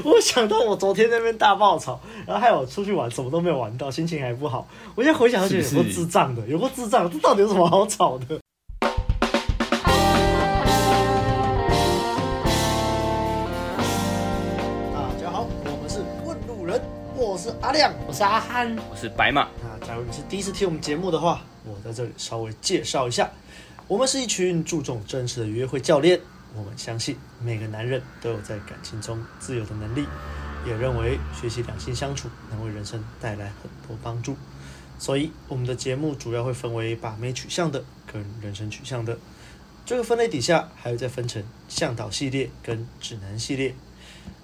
我想到我昨天那边大爆吵，然后害我出去玩，什么都没有玩到，心情还不好。我现在回想起来，有个智障的，有个智障，这到底有什么好吵的？大家好，我们是问路人，我是阿亮，我是阿憨，我是白马。那假如你是第一次听我们节目的话，我在这里稍微介绍一下，我们是一群注重真实的约会教练。我们相信每个男人都有在感情中自由的能力，也认为学习两性相处能为人生带来很多帮助。所以，我们的节目主要会分为把妹取向的跟人生取向的。这个分类底下还有再分成向导系列跟指南系列。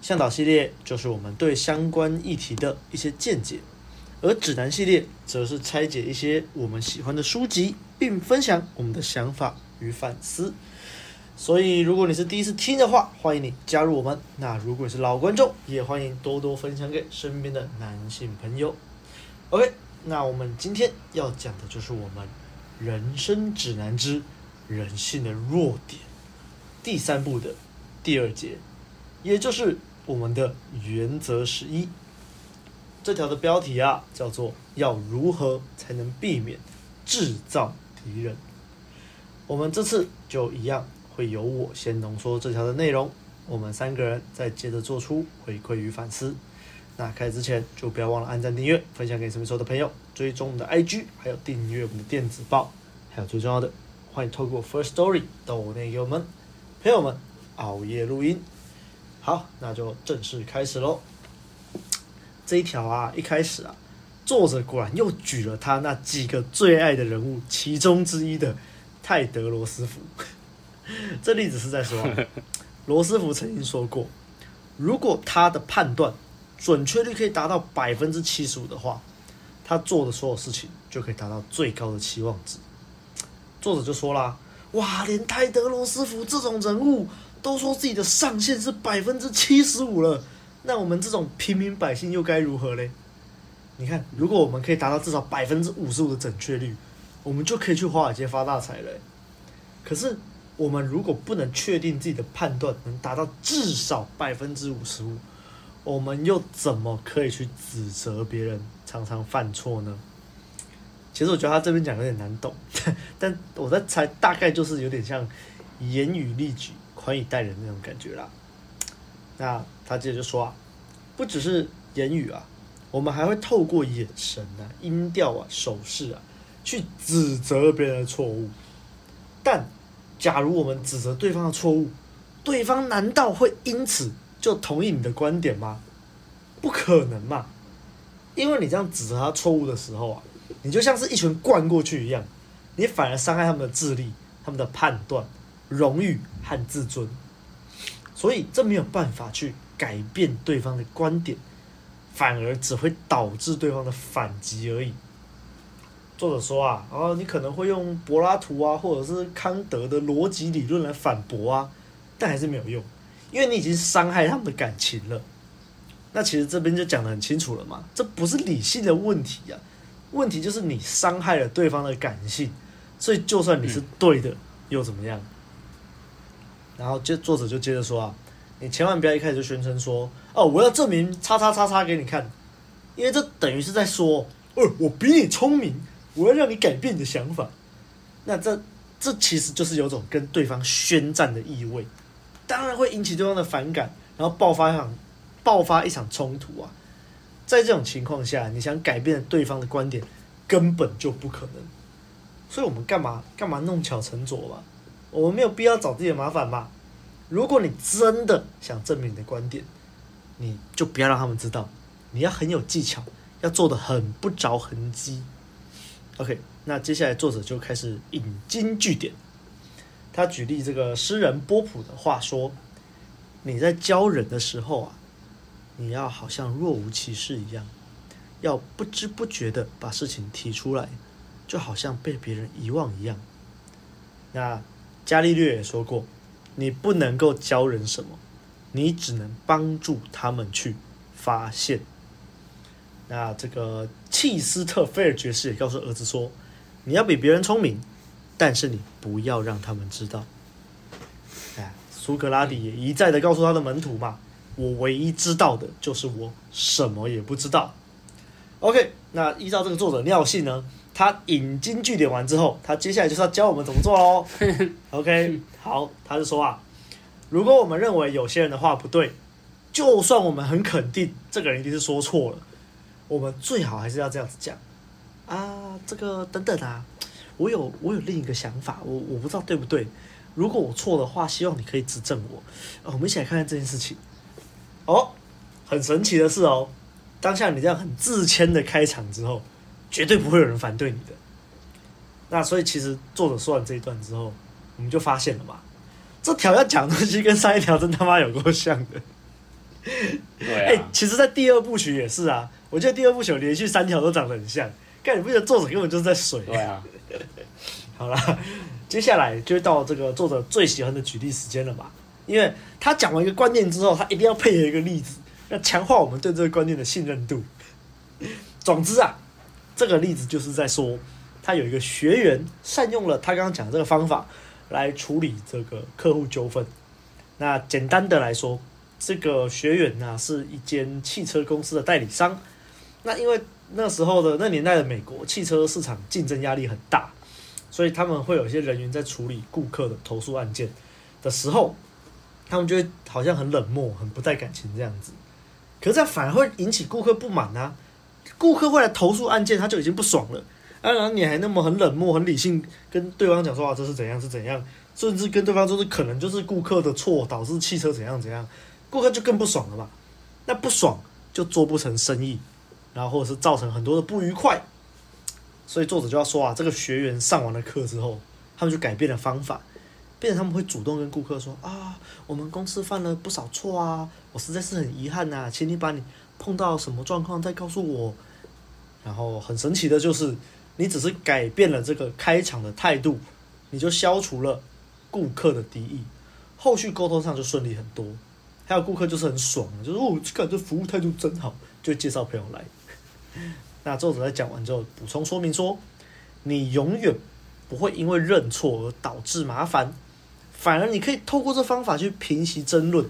向导系列就是我们对相关议题的一些见解，而指南系列则是拆解一些我们喜欢的书籍，并分享我们的想法与反思。所以，如果你是第一次听的话，欢迎你加入我们。那如果你是老观众，也欢迎多多分享给身边的男性朋友。OK，那我们今天要讲的就是我们人生指南之人性的弱点第三部的第二节，也就是我们的原则十一。这条的标题啊，叫做“要如何才能避免制造敌人”。我们这次就一样。会由我先浓缩这条的内容，我们三个人再接着做出回馈与反思。那开始之前，就不要忘了按赞、订阅、分享给身边所有的朋友，追踪我们的 IG，还有订阅我们的电子报，还有最重要的，欢迎透过 First Story 抖内给我们朋友们熬夜录音。好，那就正式开始喽。这一条啊，一开始啊，作者果然又举了他那几个最爱的人物其中之一的泰德罗斯福。这例子是在说，罗斯福曾经说过，如果他的判断准确率可以达到百分之七十五的话，他做的所有事情就可以达到最高的期望值。作者就说啦，哇，连泰德罗斯福这种人物都说自己的上限是百分之七十五了，那我们这种平民百姓又该如何嘞？你看，如果我们可以达到至少百分之五十五的准确率，我们就可以去华尔街发大财了。可是。我们如果不能确定自己的判断能达到至少百分之五十五，我们又怎么可以去指责别人常常犯错呢？其实我觉得他这边讲有点难懂，但我在猜，大概就是有点像严以律己、宽以待人那种感觉啦。那他接着就说啊，不只是言语啊，我们还会透过眼神啊、音调啊、手势啊，去指责别人的错误，但。假如我们指责对方的错误，对方难道会因此就同意你的观点吗？不可能嘛！因为你这样指责他错误的时候啊，你就像是一拳灌过去一样，你反而伤害他们的智力、他们的判断、荣誉和自尊。所以这没有办法去改变对方的观点，反而只会导致对方的反击而已。作者说啊，然后你可能会用柏拉图啊，或者是康德的逻辑理论来反驳啊，但还是没有用，因为你已经伤害他们的感情了。那其实这边就讲得很清楚了嘛，这不是理性的问题啊，问题就是你伤害了对方的感性，所以就算你是对的，又怎么样？然后接作者就接着说啊，你千万不要一开始就宣称说，哦，我要证明叉叉叉叉给你看，因为这等于是在说，哦，我比你聪明。我要让你改变你的想法，那这这其实就是有种跟对方宣战的意味，当然会引起对方的反感，然后爆发一场爆发一场冲突啊！在这种情况下，你想改变对方的观点，根本就不可能。所以我们干嘛干嘛弄巧成拙吧？我们没有必要找自己的麻烦吧？如果你真的想证明你的观点，你就不要让他们知道，你要很有技巧，要做得很不着痕迹。OK，那接下来作者就开始引经据典。他举例这个诗人波普的话说：“你在教人的时候啊，你要好像若无其事一样，要不知不觉的把事情提出来，就好像被别人遗忘一样。”那伽利略也说过：“你不能够教人什么，你只能帮助他们去发现。”那这个契斯特菲尔爵士也告诉儿子说：“你要比别人聪明，但是你不要让他们知道。”哎，苏格拉底也一再的告诉他的门徒嘛：“我唯一知道的就是我什么也不知道。OK，那依照这个作者尿性呢，他引经据典完之后，他接下来就是要教我们怎么做喽。OK，好，他就说啊，如果我们认为有些人的话不对，就算我们很肯定这个人一定是说错了，我们最好还是要这样子讲啊，这个等等啊，我有我有另一个想法，我我不知道对不对。如果我错的话，希望你可以指正我。我们一起来看看这件事情。哦，很神奇的是哦，当下你这样很自谦的开场之后，绝对不会有人反对你的。那所以其实作者说完这一段之后，我们就发现了嘛，这条要讲的东西跟上一条真他妈有够像的。对啊。哎，其实，在第二部曲也是啊，我觉得第二部曲连续三条都长得很像。但你不觉得作者根本就是在水？对啊。好了。接下来就到这个作者最喜欢的举例时间了吧，因为他讲完一个观念之后，他一定要配合一个例子，要强化我们对这个观念的信任度。总之啊，这个例子就是在说，他有一个学员善用了他刚刚讲的这个方法来处理这个客户纠纷。那简单的来说，这个学员呢是一间汽车公司的代理商。那因为那时候的那年代的美国汽车市场竞争压力很大。所以他们会有一些人员在处理顾客的投诉案件的时候，他们就会好像很冷漠、很不带感情这样子。可是这样反而会引起顾客不满啊！顾客会来投诉案件，他就已经不爽了，当，然你还那么很冷漠、很理性跟对方讲说啊，这是怎样是怎样，甚至跟对方说是可能就是顾客的错导致汽车怎样怎样，顾客就更不爽了嘛。那不爽就做不成生意，然后或者是造成很多的不愉快。所以作者就要说啊，这个学员上完了课之后，他们就改变了方法，变成他们会主动跟顾客说啊，我们公司犯了不少错啊，我实在是很遗憾呐，请你把你碰到什么状况再告诉我。然后很神奇的就是，你只是改变了这个开场的态度，你就消除了顾客的敌意，后续沟通上就顺利很多。还有顾客就是很爽，就是哦，感觉服务态度真好，就介绍朋友来。那作者在讲完之后补充说明说，你永远不会因为认错而导致麻烦，反而你可以透过这方法去平息争论，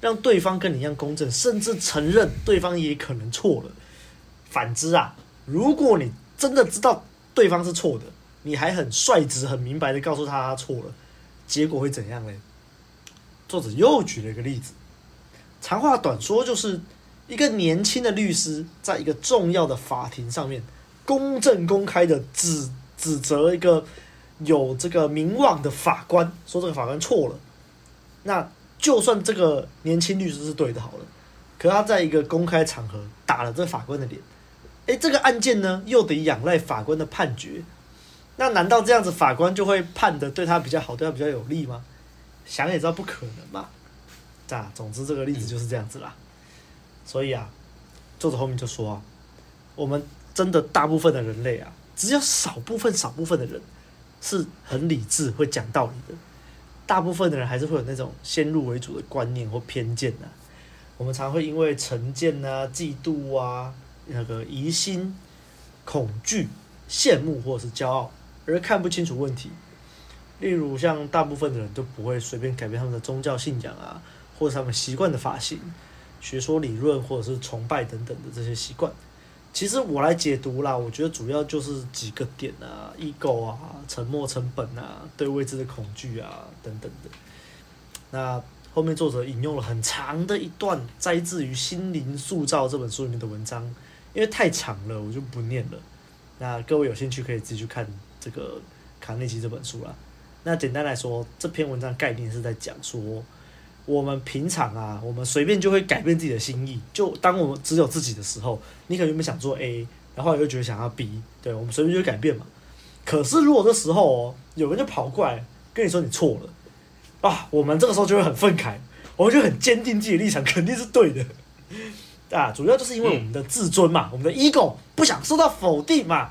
让对方跟你一样公正，甚至承认对方也可能错了。反之啊，如果你真的知道对方是错的，你还很率直、很明白的告诉他错了，结果会怎样呢？作者又举了一个例子，长话短说就是。一个年轻的律师，在一个重要的法庭上面，公正公开的指指责一个有这个名望的法官，说这个法官错了。那就算这个年轻律师是对的，好了，可他在一个公开场合打了这法官的脸，诶，这个案件呢，又得仰赖法官的判决。那难道这样子法官就会判得对他比较好，对他比较有利吗？想也知道不可能嘛。啊，总之这个例子就是这样子啦。所以啊，作者后面就说啊，我们真的大部分的人类啊，只有少部分少部分的人是很理智、会讲道理的，大部分的人还是会有那种先入为主的观念或偏见呐。我们常会因为成见啊、嫉妒啊、那个疑心、恐惧、羡慕或者是骄傲而看不清楚问题。例如，像大部分的人都不会随便改变他们的宗教信仰啊，或者他们习惯的发型。学说理论或者是崇拜等等的这些习惯，其实我来解读啦，我觉得主要就是几个点啊，ego 啊，沉没成本啊，对未知的恐惧啊等等的。那后面作者引用了很长的一段摘自于《心灵塑造》这本书里面的文章，因为太长了，我就不念了。那各位有兴趣可以自己去看这个卡内基这本书啦。那简单来说，这篇文章概念是在讲说。我们平常啊，我们随便就会改变自己的心意。就当我们只有自己的时候，你可能原本想做 A，然后又觉得想要 B，对，我们随便就会改变嘛。可是如果这时候哦，有人就跑过来跟你说你错了啊，我们这个时候就会很愤慨，我们就很坚定自己的立场肯定是对的 啊。主要就是因为我们的自尊嘛，我们的 ego 不想受到否定嘛，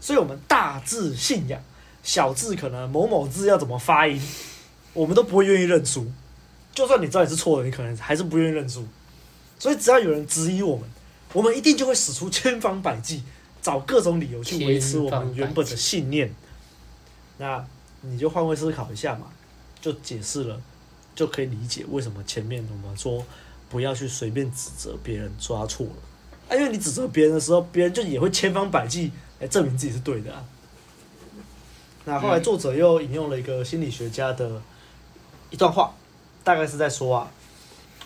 所以我们大字信仰，小字可能某某字要怎么发音，我们都不会愿意认输。就算你知道你是错的，你可能还是不愿意认输。所以只要有人质疑我们，我们一定就会使出千方百计，找各种理由去维持我们原本的信念。那你就换位思考一下嘛，就解释了，就可以理解为什么前面我们说不要去随便指责别人说他错了啊，因为你指责别人的时候，别人就也会千方百计来证明自己是对的啊。那后来作者又引用了一个心理学家的一段话，大概是在说啊，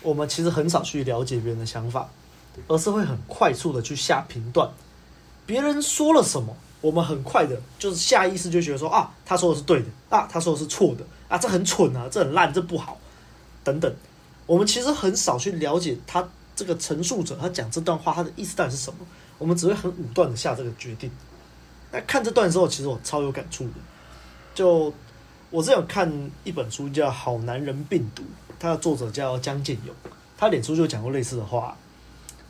我们其实很少去了解别人的想法，而是会很快速的去下评断。别人说了什么，我们很快的，就是下意识就觉得说啊，他说的是对的啊，他说的是错的啊，这很蠢啊，这很烂，这不好，等等。我们其实很少去了解他这个陈述者，他讲这段话他的意思到底是什么，我们只会很武断的下这个决定。那看这段的时候，其实我超有感触的。就我之前有看一本书叫《好男人病毒》，它的作者叫江建勇，他脸书就讲过类似的话。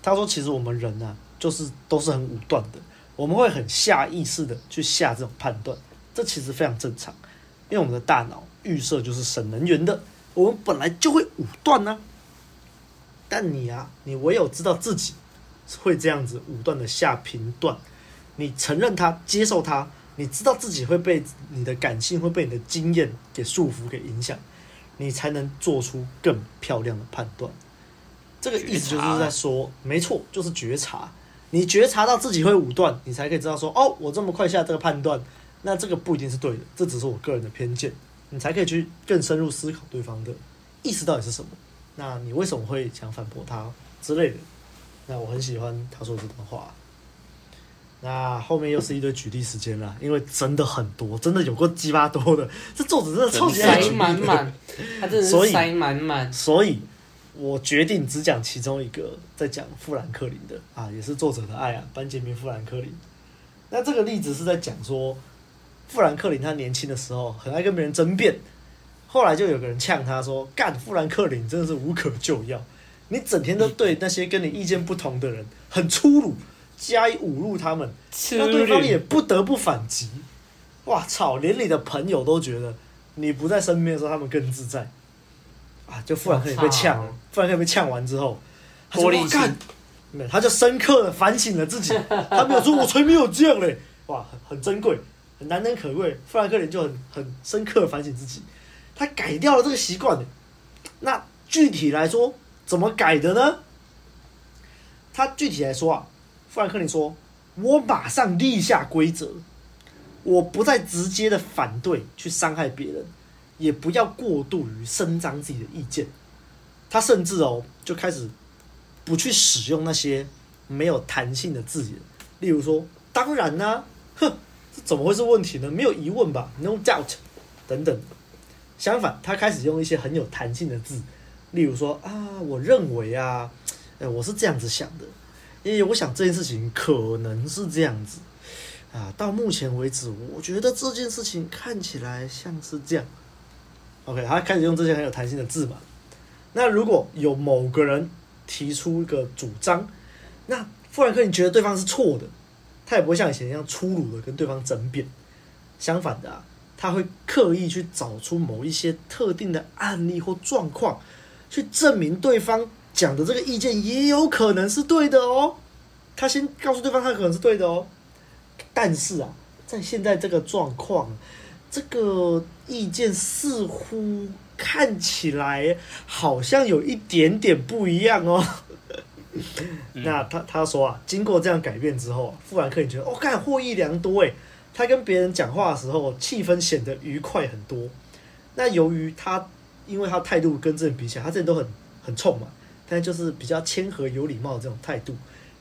他说：“其实我们人呢、啊，就是都是很武断的，我们会很下意识的去下这种判断，这其实非常正常，因为我们的大脑预设就是省能源的，我们本来就会武断呢。但你啊，你唯有知道自己会这样子武断的下评断。”你承认他，接受他，你知道自己会被你的感性会被你的经验给束缚、给影响，你才能做出更漂亮的判断。这个意思就是在说，没错，就是觉察。你觉察到自己会武断，你才可以知道说，哦，我这么快下这个判断，那这个不一定是对的，这只是我个人的偏见。你才可以去更深入思考对方的意思到底是什么。那你为什么会想反驳他之类的？那我很喜欢他说的这段话。那后面又是一堆举例时间了，因为真的很多，真的有过鸡巴多的。这作者真的超级爱举例的，塞满满，他真的是塞满满。所以，我决定只讲其中一个，在讲富兰克林的啊，也是作者的爱啊，班杰明富兰克林。那这个例子是在讲说，富兰克林他年轻的时候很爱跟别人争辩，后来就有个人呛他说：“干，富兰克林真的是无可救药，你整天都对那些跟你意见不同的人很粗鲁。”加以侮辱他们，那对方也不得不反击。哇操！连你的朋友都觉得你不在身边的时候，他们更自在。啊！就富兰克林被呛了，富兰克林被呛完之后，他说：“我干！”没，他就深刻的反省了自己。他没有说：“我才没有这样嘞！”哇，很很珍贵，很难能可贵。富兰克林就很很深刻的反省自己，他改掉了这个习惯。那具体来说，怎么改的呢？他具体来说啊。富兰克林说：“我马上立下规则，我不再直接的反对去伤害别人，也不要过度于伸张自己的意见。他甚至哦，就开始不去使用那些没有弹性的字眼，例如说‘当然呢、’，哼，这怎么会是问题呢？没有疑问吧？No doubt，等等。相反，他开始用一些很有弹性的字，例如说啊，我认为啊，哎，我是这样子想的。”因为我想这件事情可能是这样子啊，到目前为止，我觉得这件事情看起来像是这样。OK，他开始用这些很有弹性的字嘛。那如果有某个人提出一个主张，那富兰克林觉得对方是错的，他也不会像以前一样粗鲁的跟对方争辩。相反的啊，他会刻意去找出某一些特定的案例或状况，去证明对方。讲的这个意见也有可能是对的哦，他先告诉对方他可能是对的哦，但是啊，在现在这个状况，这个意见似乎看起来好像有一点点不一样哦。那他他说啊，经过这样改变之后，富兰克林觉得哦，看获益良多诶，他跟别人讲话的时候，气氛显得愉快很多。那由于他，因为他态度跟这人比起来，他这人都很很冲嘛。但就是比较谦和有礼貌的这种态度，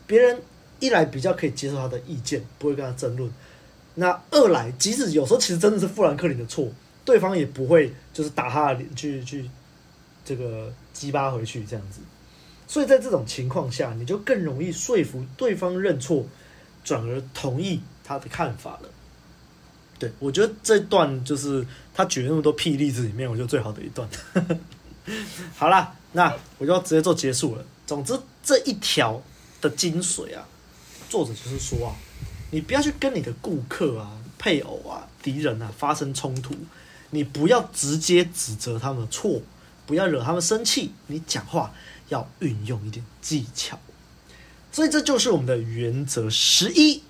别人一来比较可以接受他的意见，不会跟他争论；那二来，即使有时候其实真的是富兰克林的错，对方也不会就是打他的脸去去这个鸡巴回去这样子。所以在这种情况下，你就更容易说服对方认错，转而同意他的看法了。对，我觉得这段就是他举那么多屁例子里面，我觉得最好的一段。好啦。那我就直接做结束了。总之，这一条的精髓啊，作者就是说啊，你不要去跟你的顾客啊、配偶啊、敌人啊发生冲突，你不要直接指责他们的错，不要惹他们生气，你讲话要运用一点技巧。所以这就是我们的原则十一：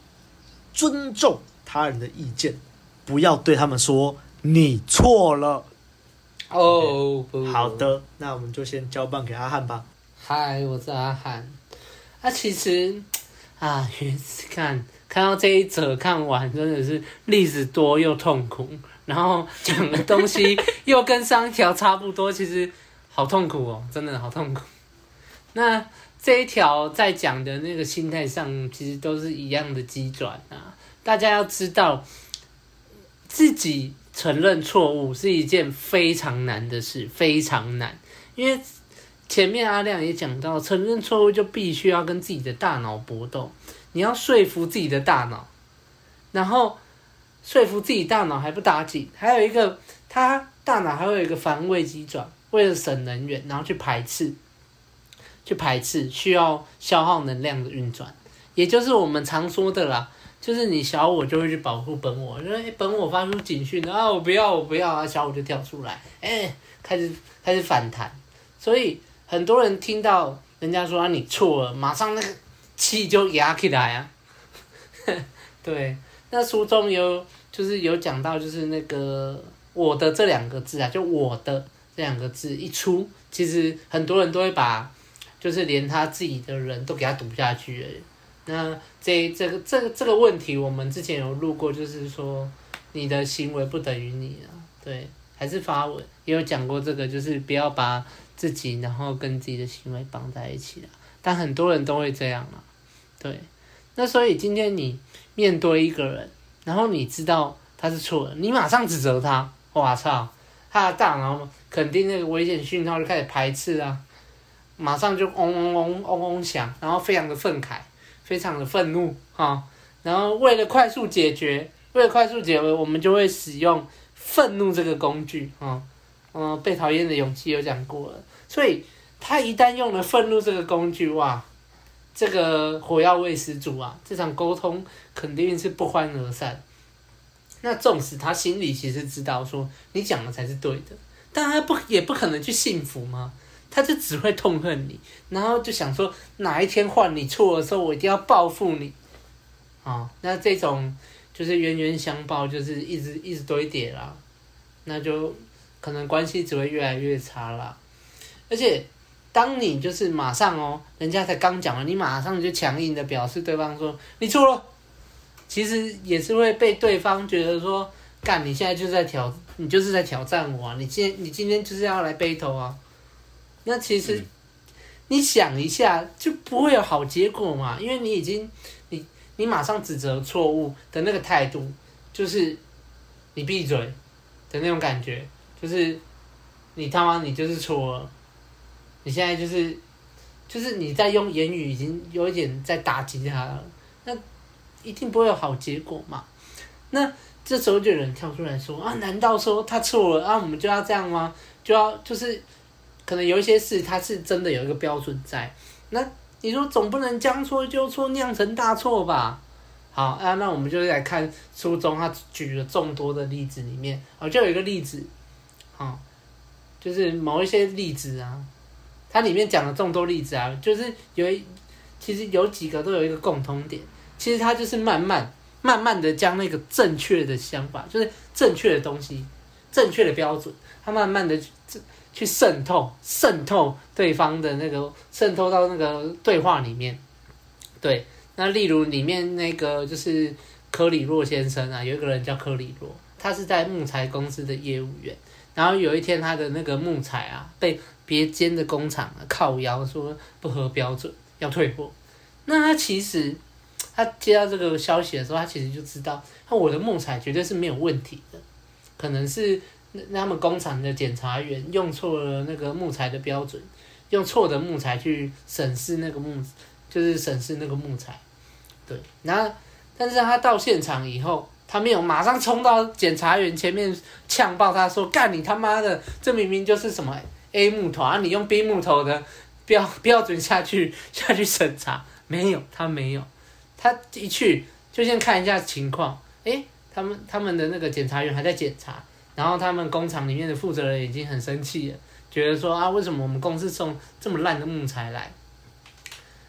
尊重他人的意见，不要对他们说你错了。哦，okay, 好的，那我们就先交棒给阿汉吧。嗨，我是阿汉。啊，其实啊，看看到这一则看完，真的是例子多又痛苦，然后讲的东西 又跟上一条差不多，其实好痛苦哦，真的好痛苦。那这一条在讲的那个心态上，其实都是一样的机转啊。大家要知道，自己承认错误是一件非常难的事，非常难，因为。前面阿亮也讲到，承认错误就必须要跟自己的大脑搏斗，你要说服自己的大脑，然后说服自己大脑还不打紧，还有一个，他大脑还会有一个防卫机转，为了省能源，然后去排斥，去排斥需要消耗能量的运转，也就是我们常说的啦，就是你小我就会去保护本我，因为本我发出警讯啊，我不要，我不要啊，小我就跳出来，哎，开始开始反弹，所以。很多人听到人家说啊你错了，马上那个气就压起来啊。对，那书中有就是有讲到，就是那个“我的”这两个字啊，就“我的”这两个字一出，其实很多人都会把，就是连他自己的人都给他读下去了。那这这个这这个问题，我们之前有录过，就是说你的行为不等于你啊。对，还是发文也有讲过这个，就是不要把。自己，然后跟自己的行为绑在一起了，但很多人都会这样嘛，对。那所以今天你面对一个人，然后你知道他是错的，你马上指责他，我操，他的大脑肯定那个危险讯号就开始排斥啊，马上就嗡嗡嗡嗡嗡响，然后非常的愤慨，非常的愤怒哈，然后为了快速解决，为了快速解决，我们就会使用愤怒这个工具啊。嗯，被讨厌的勇气有讲过了，所以他一旦用了愤怒这个工具，哇，这个火药味十足啊！这场沟通肯定是不欢而散。那纵使他心里其实知道说你讲的才是对的，但他不也不可能去信服吗？他就只会痛恨你，然后就想说哪一天换你错的时候，我一定要报复你。啊，那这种就是冤冤相报，就是一直一直堆叠啦，那就。可能关系只会越来越差啦，而且当你就是马上哦，人家才刚讲了，你马上就强硬的表示对方说你错了，其实也是会被对方觉得说，干你现在就是在挑，你就是在挑战我啊，你今你今天就是要来背头啊，那其实你想一下就不会有好结果嘛，因为你已经你你马上指责错误的那个态度，就是你闭嘴的那种感觉。就是你他妈你就是错了，你现在就是就是你在用言语已经有一点在打击他了，那一定不会有好结果嘛。那这时候就有人跳出来说啊，难道说他错了啊，我们就要这样吗？就要就是可能有一些事他是真的有一个标准在，那你说总不能将错就错酿成大错吧？好啊，那我们就来看书中他举了众多的例子里面，哦，就有一个例子。啊、就是某一些例子啊，它里面讲了众多例子啊，就是有一，其实有几个都有一个共通点，其实它就是慢慢慢慢的将那个正确的想法，就是正确的东西，正确的标准，它慢慢的去渗透渗透对方的那个渗透到那个对话里面，对，那例如里面那个就是柯里洛先生啊，有一个人叫柯里洛，他是在木材公司的业务员。然后有一天，他的那个木材啊，被别间的工厂靠腰说不合标准，要退货。那他其实，他接到这个消息的时候，他其实就知道，那我的木材绝对是没有问题的，可能是他们工厂的检查员用错了那个木材的标准，用错的木材去审视那个木，就是审视那个木材。对，然后，但是他到现场以后。他没有马上冲到检查员前面呛爆他说：“干你他妈的，这明明就是什么 A 木头啊！你用 B 木头的标标准下去下去审查，没有，他没有，他一去就先看一下情况。诶，他们他们的那个检查员还在检查，然后他们工厂里面的负责人已经很生气了，觉得说啊，为什么我们公司送这么烂的木材来？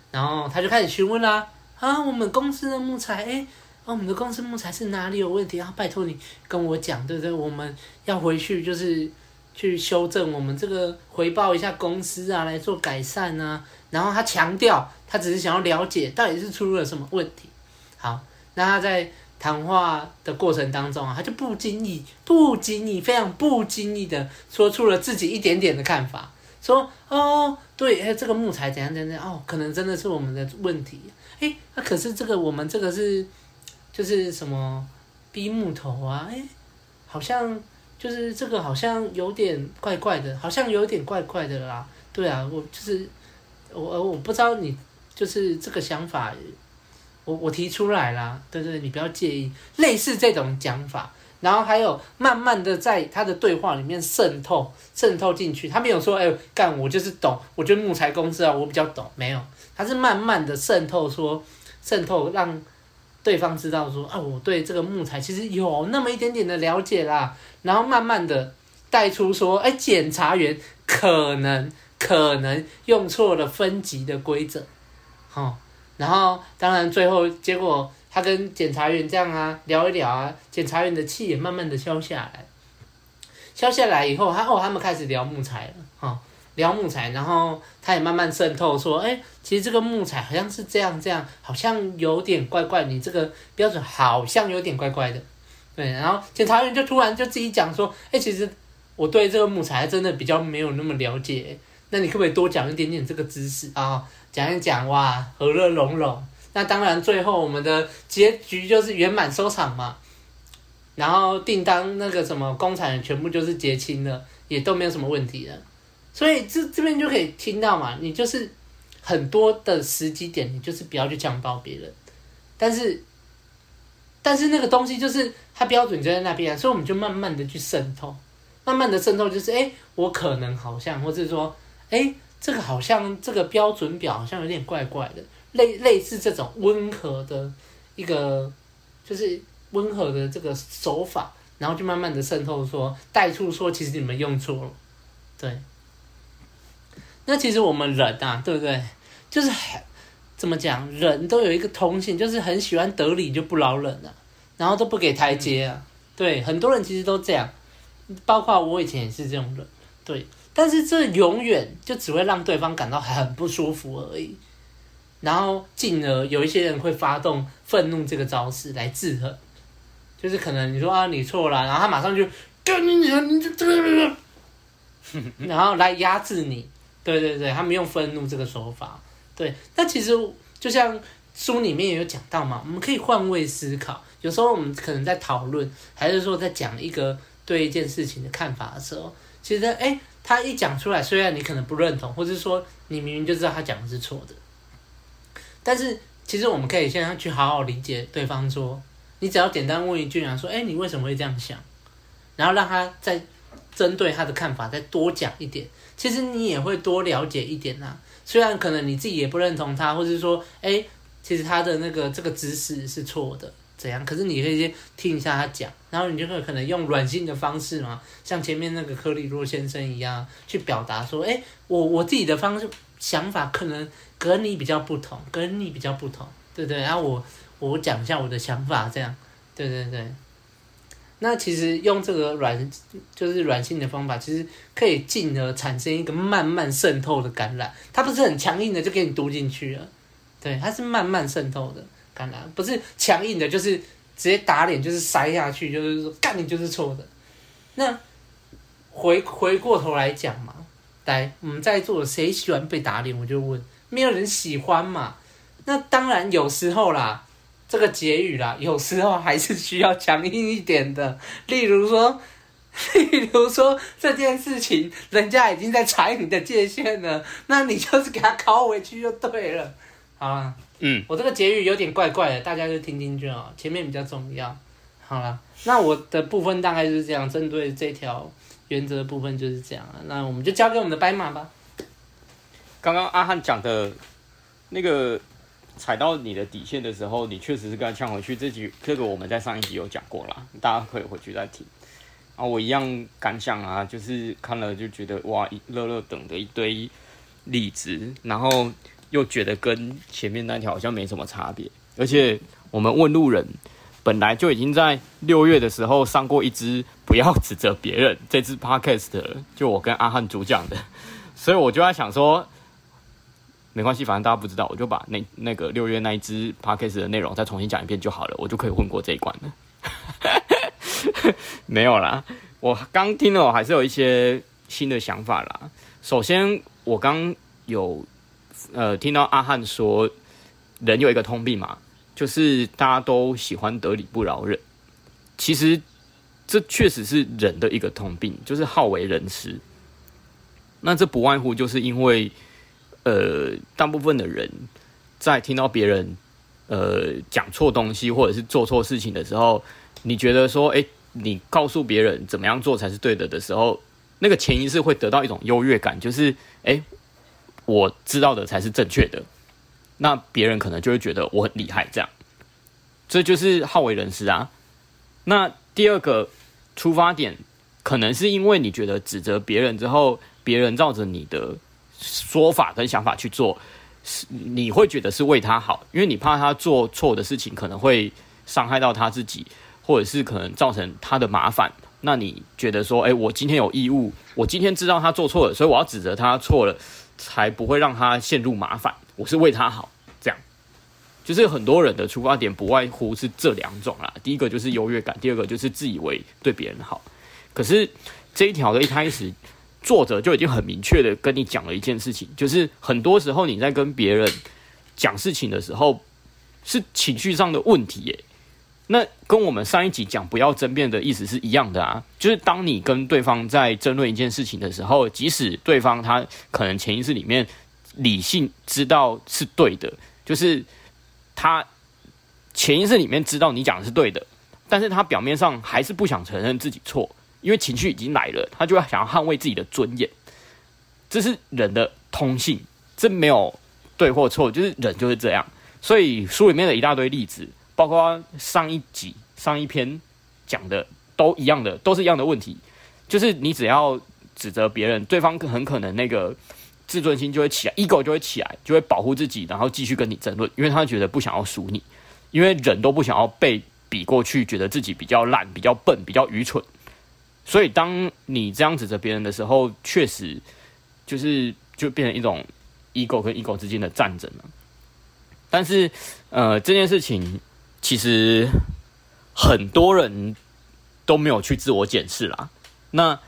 然后他就开始询问啦，啊，我们公司的木材，诶。我们的公司木材是哪里有问题啊？拜托你跟我讲，对不对？我们要回去就是去修正我们这个回报一下公司啊，来做改善啊。然后他强调，他只是想要了解到底是出了什么问题。好，那他在谈话的过程当中啊，他就不经意、不经意、非常不经意的说出了自己一点点的看法，说：“哦，对，哎，这个木材怎样怎样，哦，可能真的是我们的问题。哎，那可是这个我们这个是就是什么逼木头啊？哎，好像。”就是这个好像有点怪怪的，好像有点怪怪的啦。对啊，我就是我，我不知道你就是这个想法，我我提出来啦。对对，你不要介意，类似这种讲法，然后还有慢慢的在他的对话里面渗透渗透进去。他没有说，哎，干我就是懂，我觉得木材公司啊，我比较懂。没有，他是慢慢的渗透说渗透让。对方知道说啊，我对这个木材其实有那么一点点的了解啦，然后慢慢的带出说，哎，检察员可能可能用错了分级的规则，哦，然后当然最后结果他跟检察员这样啊聊一聊啊，检察员的气也慢慢的消下来，消下来以后，他哦他们开始聊木材了，哈、聊木材，然后他也慢慢渗透说，哎，其实这个木材好像是这样这样，好像有点怪怪，你这个标准好像有点怪怪的，对。然后检察员就突然就自己讲说，哎，其实我对这个木材真的比较没有那么了解，那你可不可以多讲一点点这个知识啊？讲一讲哇，和乐融融。那当然，最后我们的结局就是圆满收场嘛。然后订单那个什么工厂全部就是结清了，也都没有什么问题了。所以这这边就可以听到嘛，你就是很多的时机点，你就是不要去强暴别人，但是但是那个东西就是它标准就在那边，所以我们就慢慢的去渗透，慢慢的渗透就是哎，我可能好像，或者说哎，这个好像这个标准表好像有点怪怪的，类类似这种温和的一个就是温和的这个手法，然后就慢慢的渗透说带出说其实你们用错了，对。那其实我们人啊，对不对？就是很怎么讲，人都有一个通性，就是很喜欢得理就不饶人啊，然后都不给台阶啊。对，很多人其实都这样，包括我以前也是这种人。对，但是这永远就只会让对方感到很不舒服而已，然后进而有一些人会发动愤怒这个招式来制衡，就是可能你说啊你错了，然后他马上就干你你你这这个，然后来压制你。对对对，他们用愤怒这个手法，对。但其实就像书里面也有讲到嘛，我们可以换位思考。有时候我们可能在讨论，还是说在讲一个对一件事情的看法的时候，其实哎，他一讲出来，虽然你可能不认同，或者说你明明就知道他讲的是错的，但是其实我们可以现在去好好理解对方说，你只要简单问一句啊，说哎，你为什么会这样想？然后让他再针对他的看法再多讲一点。其实你也会多了解一点呐、啊，虽然可能你自己也不认同他，或者说，哎，其实他的那个这个知识是错的，怎样？可是你可以先听一下他讲，然后你就会可能用软性的方式嘛，像前面那个柯里洛先生一样，去表达说，哎，我我自己的方式想法可能跟你比较不同，跟你比较不同，对对？然后我我讲一下我的想法，这样，对对对。那其实用这个软就是软性的方法，其实可以进而产生一个慢慢渗透的感染。它不是很强硬的就给你读进去了，对，它是慢慢渗透的感染，不是强硬的，就是直接打脸，就是塞下去，就是说干你就是错的。那回回过头来讲嘛，来，我们在座的谁喜欢被打脸？我就问，没有人喜欢嘛。那当然有时候啦。这个结语啦，有时候还是需要强硬一点的。例如说，例如说这件事情，人家已经在踩你的界限了，那你就是给他拷回去就对了。好了，嗯，我这个结语有点怪怪的，大家就听听就好。前面比较重要。好了，那我的部分大概就是这样，针对这条原则的部分就是这样了。那我们就交给我们的白马吧。刚刚阿汉讲的那个。踩到你的底线的时候，你确实是跟他呛回去。这句这个我们在上一集有讲过啦，大家可以回去再听。啊，我一样感想啊，就是看了就觉得哇，乐乐等的一堆例子，然后又觉得跟前面那条好像没什么差别。而且我们问路人，本来就已经在六月的时候上过一支不要指责别人这支 podcast，就我跟阿汉主讲的，所以我就在想说，没关系，反正大家不知道，我就把那那个六月那一支 podcast 的内容再重新讲一遍就好了，我就可以混过这一关了。没有啦，我刚听了，我还是有一些新的想法啦。首先，我刚有呃听到阿汉说，人有一个通病嘛。就是大家都喜欢得理不饶人，其实这确实是人的一个通病，就是好为人师。那这不外乎就是因为，呃，大部分的人在听到别人呃讲错东西或者是做错事情的时候，你觉得说，哎，你告诉别人怎么样做才是对的的时候，那个潜意识会得到一种优越感，就是，哎，我知道的才是正确的。那别人可能就会觉得我很厉害，这样，这就是好为人师啊。那第二个出发点，可能是因为你觉得指责别人之后，别人照着你的说法跟想法去做，是你会觉得是为他好，因为你怕他做错的事情可能会伤害到他自己，或者是可能造成他的麻烦。那你觉得说，哎，我今天有义务，我今天知道他做错了，所以我要指责他错了，才不会让他陷入麻烦。我是为他好，这样，就是很多人的出发点不外乎是这两种啦。第一个就是优越感，第二个就是自以为对别人好。可是这一条的一开始，作者就已经很明确的跟你讲了一件事情，就是很多时候你在跟别人讲事情的时候，是情绪上的问题耶。那跟我们上一集讲不要争辩的意思是一样的啊，就是当你跟对方在争论一件事情的时候，即使对方他可能潜意识里面。理性知道是对的，就是他潜意识里面知道你讲的是对的，但是他表面上还是不想承认自己错，因为情绪已经来了，他就要想要捍卫自己的尊严，这是人的通性，这没有对或错，就是人就是这样。所以书里面的一大堆例子，包括上一集上一篇讲的都一样的，都是一样的问题，就是你只要指责别人，对方很可能那个。自尊心就会起来，ego 就会起来，就会保护自己，然后继续跟你争论，因为他觉得不想要输你，因为人都不想要被比过去，觉得自己比较烂、比较笨、比较愚蠢。所以当你这样指责别人的时候，确实就是就变成一种 ego 跟 ego 之间的战争了。但是，呃，这件事情其实很多人都没有去自我检视啦。那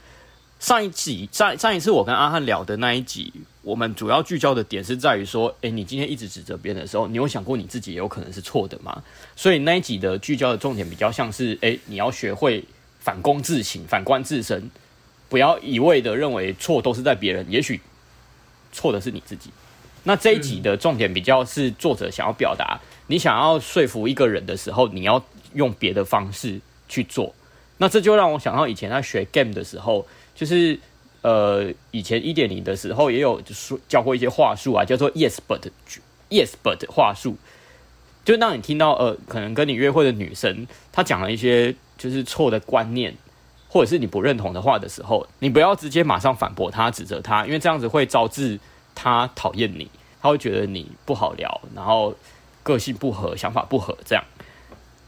上一集，上上一次我跟阿汉聊的那一集。我们主要聚焦的点是在于说，诶，你今天一直指责别人的时候，你有想过你自己有可能是错的吗？所以那一集的聚焦的重点比较像是，诶，你要学会反躬自省、反观自身，不要一味的认为错都是在别人，也许错的是你自己。那这一集的重点比较是作者想要表达，你想要说服一个人的时候，你要用别的方式去做。那这就让我想到以前在学 game 的时候，就是。呃，以前一点零的时候也有说教过一些话术啊，叫做 yes but yes but 话术，就让你听到呃，可能跟你约会的女生她讲了一些就是错的观念，或者是你不认同的话的时候，你不要直接马上反驳她、指责她，因为这样子会招致他讨厌你，他会觉得你不好聊，然后个性不合、想法不合这样。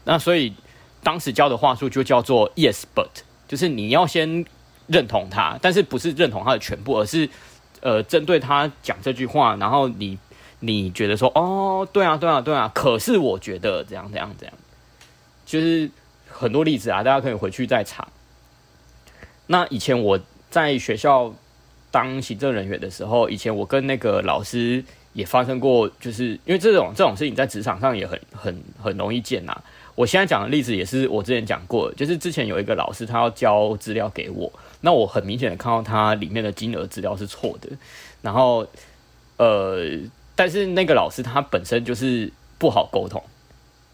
那所以当时教的话术就叫做 yes but，就是你要先。认同他，但是不是认同他的全部，而是呃，针对他讲这句话，然后你你觉得说，哦，对啊，对啊，对啊，可是我觉得这样这样这样，就是很多例子啊，大家可以回去再查。那以前我在学校当行政人员的时候，以前我跟那个老师也发生过，就是因为这种这种事情在职场上也很很很容易见呐、啊。我现在讲的例子也是我之前讲过的，就是之前有一个老师他要交资料给我。那我很明显的看到他里面的金额资料是错的，然后，呃，但是那个老师他本身就是不好沟通，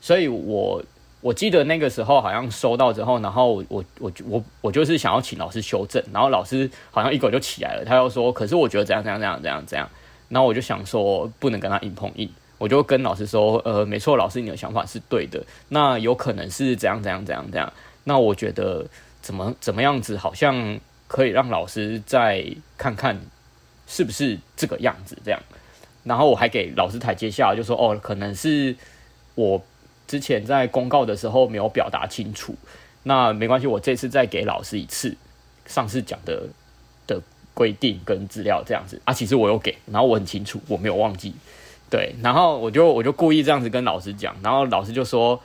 所以我我记得那个时候好像收到之后，然后我我我我就是想要请老师修正，然后老师好像一口就起来了，他又说，可是我觉得怎样怎样怎样怎样怎样，然后我就想说不能跟他硬碰硬，我就跟老师说，呃，没错，老师你的想法是对的，那有可能是怎样怎样怎样怎样，那我觉得。怎么怎么样子，好像可以让老师再看看是不是这个样子这样，然后我还给老师台阶下，就说哦，可能是我之前在公告的时候没有表达清楚，那没关系，我这次再给老师一次上次讲的的规定跟资料这样子啊，其实我有给，然后我很清楚，我没有忘记，对，然后我就我就故意这样子跟老师讲，然后老师就说。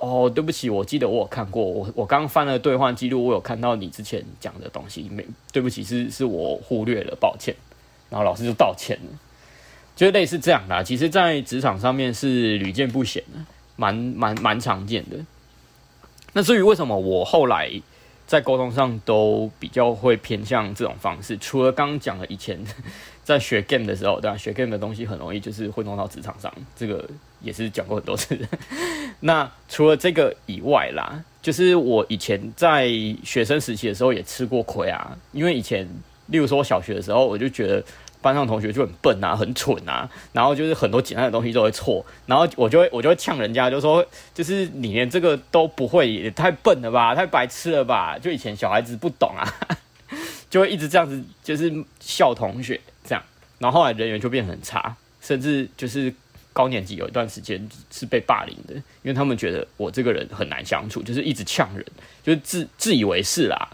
哦，对不起，我记得我有看过，我我刚翻了兑换记录，我有看到你之前讲的东西，没，对不起，是是我忽略了，抱歉。然后老师就道歉了，就类似这样的，其实，在职场上面是屡见不鲜的，蛮蛮蛮常见的。那至于为什么我后来在沟通上都比较会偏向这种方式，除了刚刚讲的以前 在学 game 的时候，对吧？学 game 的东西很容易就是会弄到职场上，这个也是讲过很多次。那除了这个以外啦，就是我以前在学生时期的时候也吃过亏啊。因为以前，例如说我小学的时候，我就觉得班上同学就很笨啊，很蠢啊，然后就是很多简单的东西都会错，然后我就会我就会呛人家，就说就是你连这个都不会，也太笨了吧，太白痴了吧。就以前小孩子不懂啊，就会一直这样子，就是笑同学这样，然后后来人缘就变很差，甚至就是。高年级有一段时间是被霸凌的，因为他们觉得我这个人很难相处，就是一直呛人，就是自自以为是啦。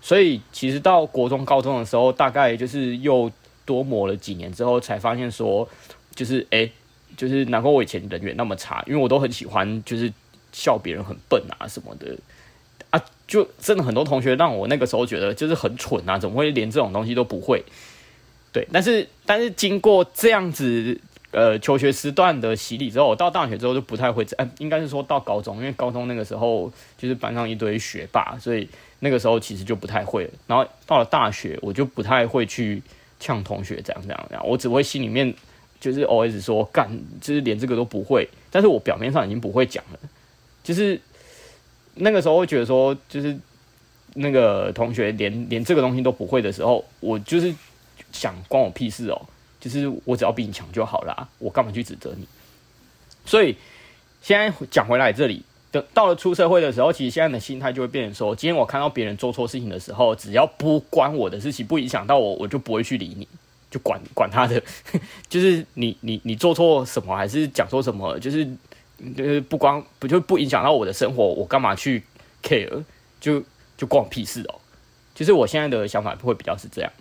所以其实到国中、高中的时候，大概就是又多磨了几年之后，才发现说，就是哎、就是难怪我以前人缘那么差，因为我都很喜欢就是笑别人很笨啊什么的啊，就真的很多同学让我那个时候觉得就是很蠢啊，怎么会连这种东西都不会？对，但是但是经过这样子。呃，求学时段的洗礼之后，我到大学之后就不太会，呃，应该是说到高中，因为高中那个时候就是班上一堆学霸，所以那个时候其实就不太会了。然后到了大学，我就不太会去呛同学这样这样这样，我只会心里面就是 always 说干，就是连这个都不会，但是我表面上已经不会讲了。就是那个时候会觉得说，就是那个同学连连这个东西都不会的时候，我就是想关我屁事哦。就是我只要比你强就好啦，我干嘛去指责你？所以现在讲回来这里，等到了出社会的时候，其实现在的心态就会变成说：今天我看到别人做错事情的时候，只要不关我的事情，不影响到我，我就不会去理你，就管管他的。就是你你你做错什么，还是讲错什么，就是就是不光不就不影响到我的生活，我干嘛去 care？就就关我屁事哦。其实我现在的想法会比较是这样。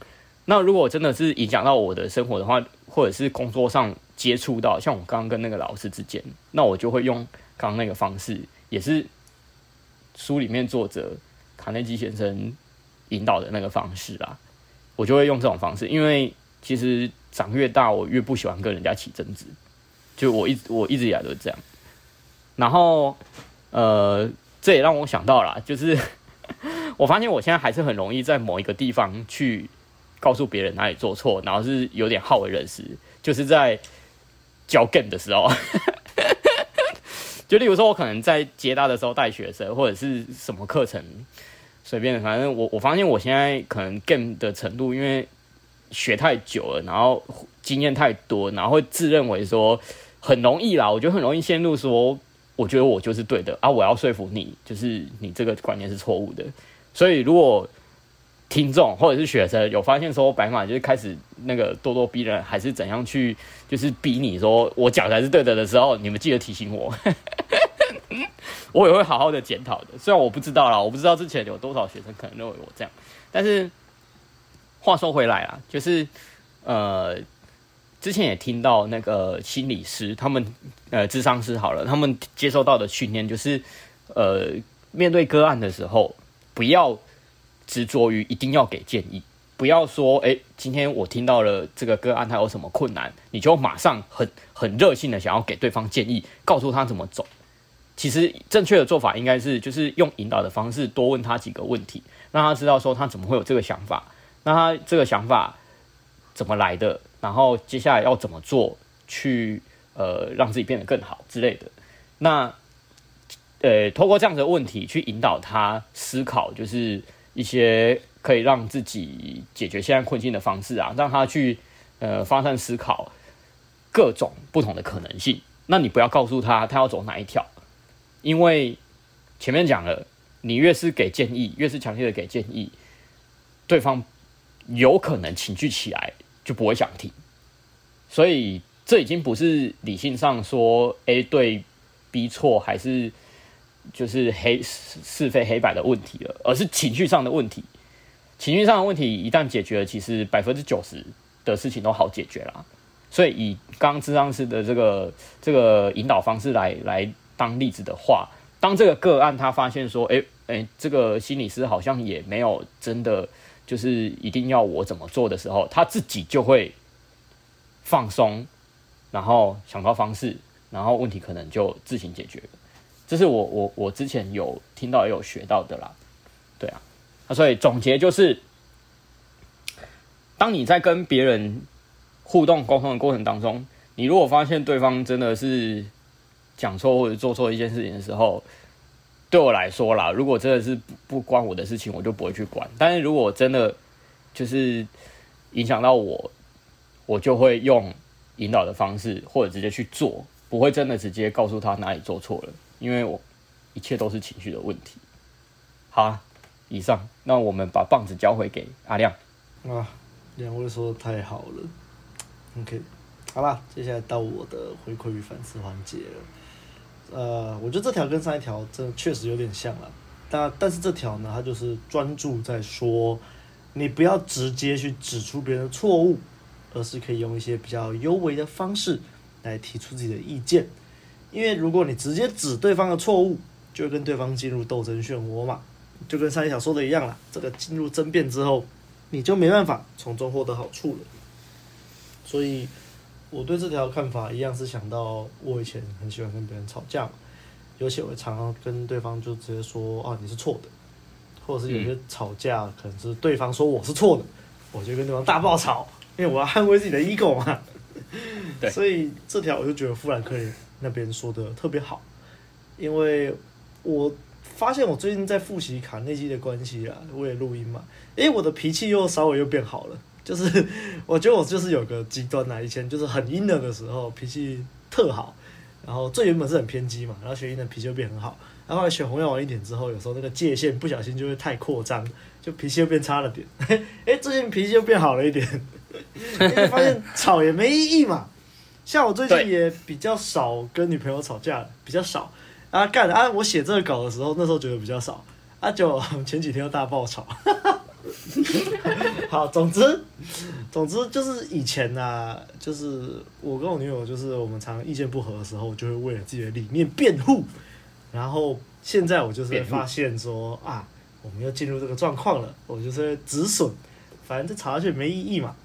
那如果真的是影响到我的生活的话，或者是工作上接触到，像我刚刚跟那个老师之间，那我就会用刚刚那个方式，也是书里面作者卡内基先生引导的那个方式啊，我就会用这种方式，因为其实长越大，我越不喜欢跟人家起争执，就我一我一直以来都是这样。然后呃，这也让我想到了，就是 我发现我现在还是很容易在某一个地方去。告诉别人哪里做错，然后是有点好为人师，就是在教 game 的时候，就例如说，我可能在接大的时候带学生，或者是什么课程，随便，反正我我发现我现在可能 game 的程度，因为学太久了，然后经验太多，然后会自认为说很容易啦，我觉得很容易陷入说，我觉得我就是对的啊，我要说服你，就是你这个观念是错误的，所以如果。听众或者是学生有发现说白马就是开始那个咄咄逼人，还是怎样去就是逼你说我讲才是对的的时候，你们记得提醒我，我也会好好的检讨的。虽然我不知道啦，我不知道之前有多少学生可能认为我这样，但是话说回来啦，就是呃之前也听到那个心理师他们呃智商师好了，他们接受到的训练就是呃面对个案的时候不要。执着于一定要给建议，不要说哎，今天我听到了这个个案他有什么困难，你就马上很很热心的想要给对方建议，告诉他怎么走。其实正确的做法应该是就是用引导的方式，多问他几个问题，让他知道说他怎么会有这个想法，那他这个想法怎么来的，然后接下来要怎么做去呃让自己变得更好之类的。那呃，透过这样的问题去引导他思考，就是。一些可以让自己解决现在困境的方式啊，让他去呃发散思考各种不同的可能性。那你不要告诉他他要走哪一条，因为前面讲了，你越是给建议，越是强烈的给建议，对方有可能情绪起来就不会想听。所以这已经不是理性上说，，A，对 B 错还是就是黑是非黑白的问题了，而是情绪上的问题。情绪上的问题一旦解决了，其实百分之九十的事情都好解决啦。所以以刚刚咨商师的这个这个引导方式来来当例子的话，当这个个案他发现说，诶诶，这个心理师好像也没有真的就是一定要我怎么做的时候，他自己就会放松，然后想到方式，然后问题可能就自行解决了。这是我我我之前有听到也有学到的啦，对啊，那所以总结就是，当你在跟别人。互动沟通的过程当中，你如果发现对方真的是讲错或者做错一件事情的时候，对我来说啦，如果真的是不不关我的事情，我就不会去管。但是如果真的就是影响到我，我就会用引导的方式或者直接去做，不会真的直接告诉他哪里做错了，因为我一切都是情绪的问题。好啊，以上，那我们把棒子交回给阿亮。啊，两位说的太好了。OK，好啦，接下来到我的回馈与反思环节了。呃，我觉得这条跟上一条真的确实有点像了，但但是这条呢，它就是专注在说，你不要直接去指出别人的错误，而是可以用一些比较优微的方式来提出自己的意见。因为如果你直接指对方的错误，就跟对方进入斗争漩涡嘛，就跟上一条说的一样了。这个进入争辩之后，你就没办法从中获得好处了。所以，我对这条看法一样是想到我以前很喜欢跟别人吵架，尤其我常常跟对方就直接说啊，你是错的，或者是有些吵架可能是对方说我是错的，我就跟对方大爆吵，因为我要捍卫自己的 ego 嘛。对，所以这条我就觉得富兰克林那边说的特别好，因为我发现我最近在复习卡内基的关系啊，我也录音嘛，诶，我的脾气又稍微又变好了。就是我觉得我就是有个极端呐，以前就是很阴冷的时候脾气特好，然后最原本是很偏激嘛，然后学阴冷脾气就变很好，然后后来选红药丸一点之后，有时候那个界限不小心就会太扩张，就脾气又变差了点，哎，最近脾气又变好了一点，因为发现吵也没意义嘛，像我最近也比较少跟女朋友吵架，比较少啊干啊，我写这个稿的时候那时候觉得比较少，啊就 前几天又大爆吵。好，总之，总之就是以前呢、啊，就是我跟我女友，就是我们常常意见不合的时候，就会为了自己的理念辩护。然后现在我就是发现说啊，我们要进入这个状况了，我就是止损，反正这吵下去没意义嘛。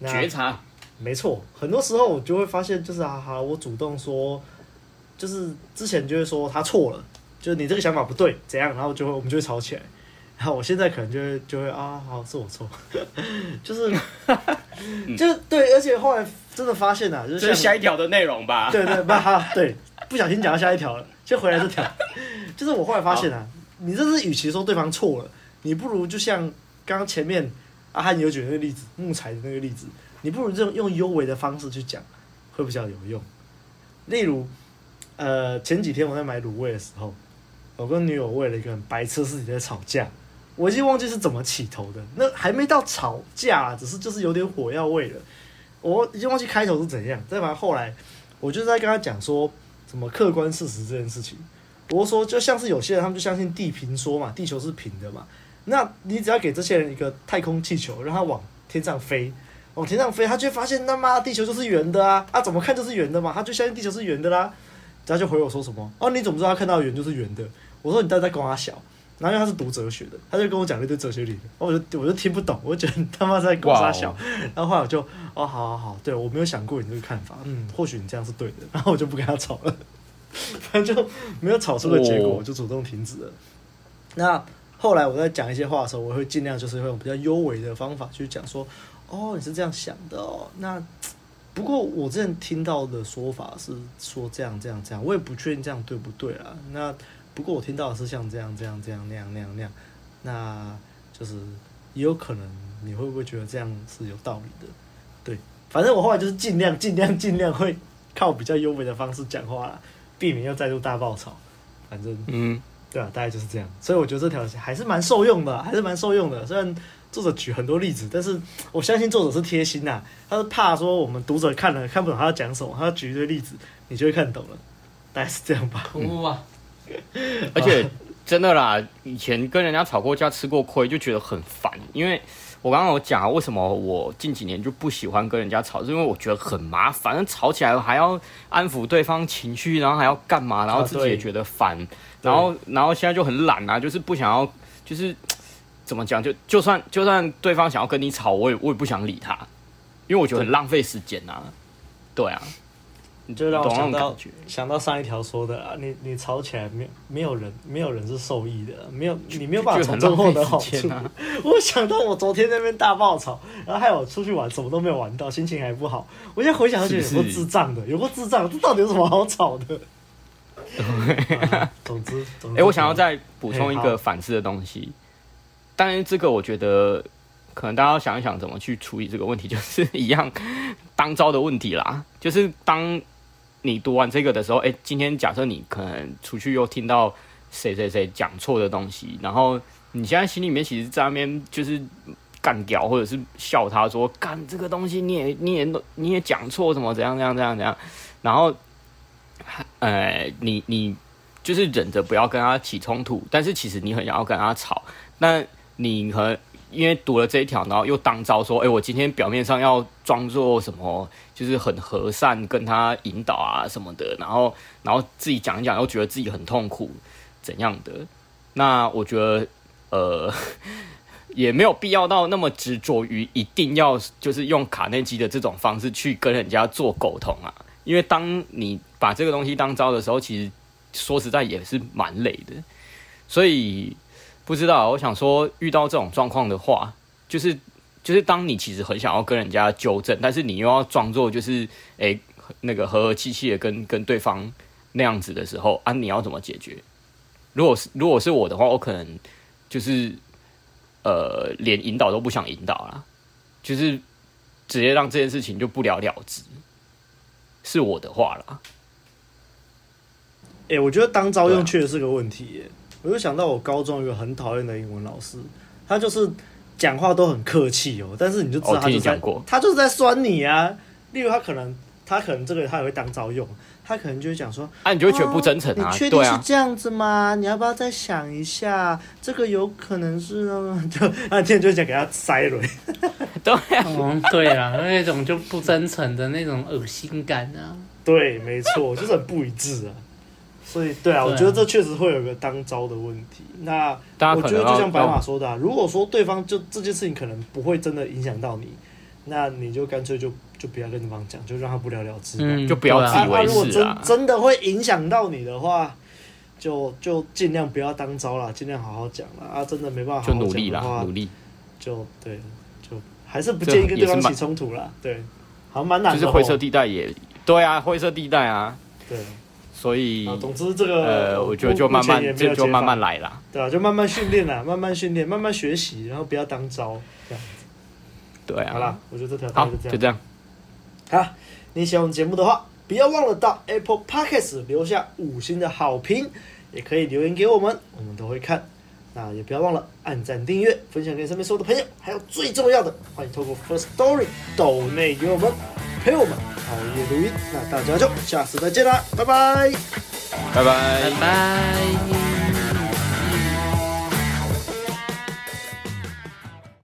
觉察，没错，很多时候我就会发现，就是啊哈，我主动说，就是之前就会说他错了，就是你这个想法不对，怎样，然后就会我们就会吵起来。然后我现在可能就会就会啊，好是我错，就是，就对，而且后来真的发现啊，就是，是下一条的内容吧，对对，不哈，对，不小心讲到下一条了，就回来这条，就是我后来发现啊，你这是与其说对方错了，你不如就像刚刚前面阿汉有举那个例子，木材的那个例子，你不如这种用优微的方式去讲，会比较有用。例如，呃，前几天我在买卤味的时候，我跟女友为了一个白痴事情在吵架。我已经忘记是怎么起头的，那还没到吵架，只是就是有点火药味了。我已经忘记开头是怎样，再把后来，我就在跟他讲说什么客观事实这件事情。我说就像是有些人他们就相信地平说嘛，地球是平的嘛。那你只要给这些人一个太空气球，让他往天上飞，往天上飞，他就会发现他妈地球就是圆的啊啊，怎么看就是圆的嘛，他就相信地球是圆的啦。然后就回我说什么哦，你怎么知道他看到圆就是圆的？我说你到底在跟他小。然后因为他是读哲学的，他就跟我讲了一堆哲学理论，我就我就听不懂，我就觉得他妈在搞啥小。然后后来我就哦，好好好，对我没有想过你这个看法，嗯，或许你这样是对的。然后我就不跟他吵了，反正就没有吵出个结果，我就主动停止了。那后来我在讲一些话的时候，我会尽量就是会用比较优美的方法去讲说，哦，你是这样想的哦。那 不过我之前听到的说法是说这样这样这样，我也不确定这样对不对啊。那。不过我听到的是像这样这样这样那样那样那样，那就是也有可能你会不会觉得这样是有道理的？对，反正我后来就是尽量尽量尽量 会靠比较优美的方式讲话啦，避免又再度大爆炒。反正嗯，对啊，大概就是这样。所以我觉得这条还是蛮受用的，还是蛮受用的。虽然作者举很多例子，但是我相信作者是贴心呐，他是怕说我们读者看了看不懂他要讲什么，他要举一堆例子，你就会看懂了。大概是这样吧。哭啊！而且真的啦，以前跟人家吵过架、吃过亏，就觉得很烦。因为我刚刚有讲啊，为什么我近几年就不喜欢跟人家吵，是因为我觉得很麻烦，吵起来还要安抚对方情绪，然后还要干嘛，然后自己也觉得烦，然后然后现在就很懒啊，就是不想要，就是怎么讲，就就算就算对方想要跟你吵，我也我也不想理他，因为我觉得很浪费时间啊。对啊。你就让我想到想到上一条说的啊，你你吵起来没没有人没有人是受益的，没有你没有办法从中获得好处。啊、我想到我昨天那边大爆吵，然后还有出去玩，什么都没有玩到，心情还不好。我现在回想起来，有个智障的，有个智障，这到底有什么好吵的？啊、总之，哎、欸，我想要再补充一个反思的东西，当然这个我觉得可能大家要想一想怎么去处理这个问题，就是一样当招的问题啦，就是当。你读完这个的时候，哎、今天假设你可能出去又听到谁谁谁讲错的东西，然后你现在心里面其实在那边就是干掉，或者是笑他说干这个东西你也你也你也讲错什么怎样怎样怎样怎样，然后，呃，你你就是忍着不要跟他起冲突，但是其实你很想要跟他吵，那你和。因为读了这一条，然后又当招说：“哎，我今天表面上要装作什么，就是很和善，跟他引导啊什么的，然后，然后自己讲一讲，又觉得自己很痛苦，怎样的？那我觉得，呃，也没有必要到那么执着于一定要就是用卡内基的这种方式去跟人家做沟通啊。因为当你把这个东西当招的时候，其实说实在也是蛮累的，所以。”不知道，我想说，遇到这种状况的话，就是就是当你其实很想要跟人家纠正，但是你又要装作就是哎、欸、那个和和气气的跟跟对方那样子的时候啊，你要怎么解决？如果是如果是我的话，我可能就是呃连引导都不想引导啦，就是直接让这件事情就不了了之。是我的话啦。哎、欸，我觉得当招用确实是个问题耶。我就想到我高中一个很讨厌的英文老师，他就是讲话都很客气哦，但是你就知道他就在他就是在酸你啊。例如他可能他可能这个他也会当招用，他可能就会讲说，啊，你就会觉得不真诚啊？你确定是这样子吗？你要不要再想一下？这个有可能是 就那天天就讲给他塞了，对啊，嗯，对啊，那种就不真诚的那种恶心感啊。对，没错，就是很不一致啊。所以，对啊，我觉得这确实会有个当招的问题。那我觉得就像白马说的，啊，如果说对方就这件事情可能不会真的影响到你，那你就干脆就就不要跟对方讲，就让他不了了之，嗯，就不要自以为是啊。如果真真的会影响到你的话，就就尽量不要当招啦，尽量好好讲啦。啊，真的没办法就努力啦，努力。就对，就还是不建议跟对方起冲突啦。对，好像蛮难的。就是灰色地带也对啊，灰色地带啊，对。所以，总之这个呃，我觉得就慢慢就就慢慢来啦，对啊，就慢慢训练啦，慢慢训练，慢慢学习，然后不要当招这样子。对啊，好啦，我觉得这条大概就这样。就这样。好，你喜欢我们节目的话，不要忘了到 Apple Podcast 留下五星的好评，也可以留言给我们，我们都会看。那也不要忘了按赞、订阅、分享给身边所有的朋友，还有最重要的，欢迎透过 First Story 抖内给我们。陪我们熬夜录音，那大家就下次再见啦，拜拜，拜拜，拜拜。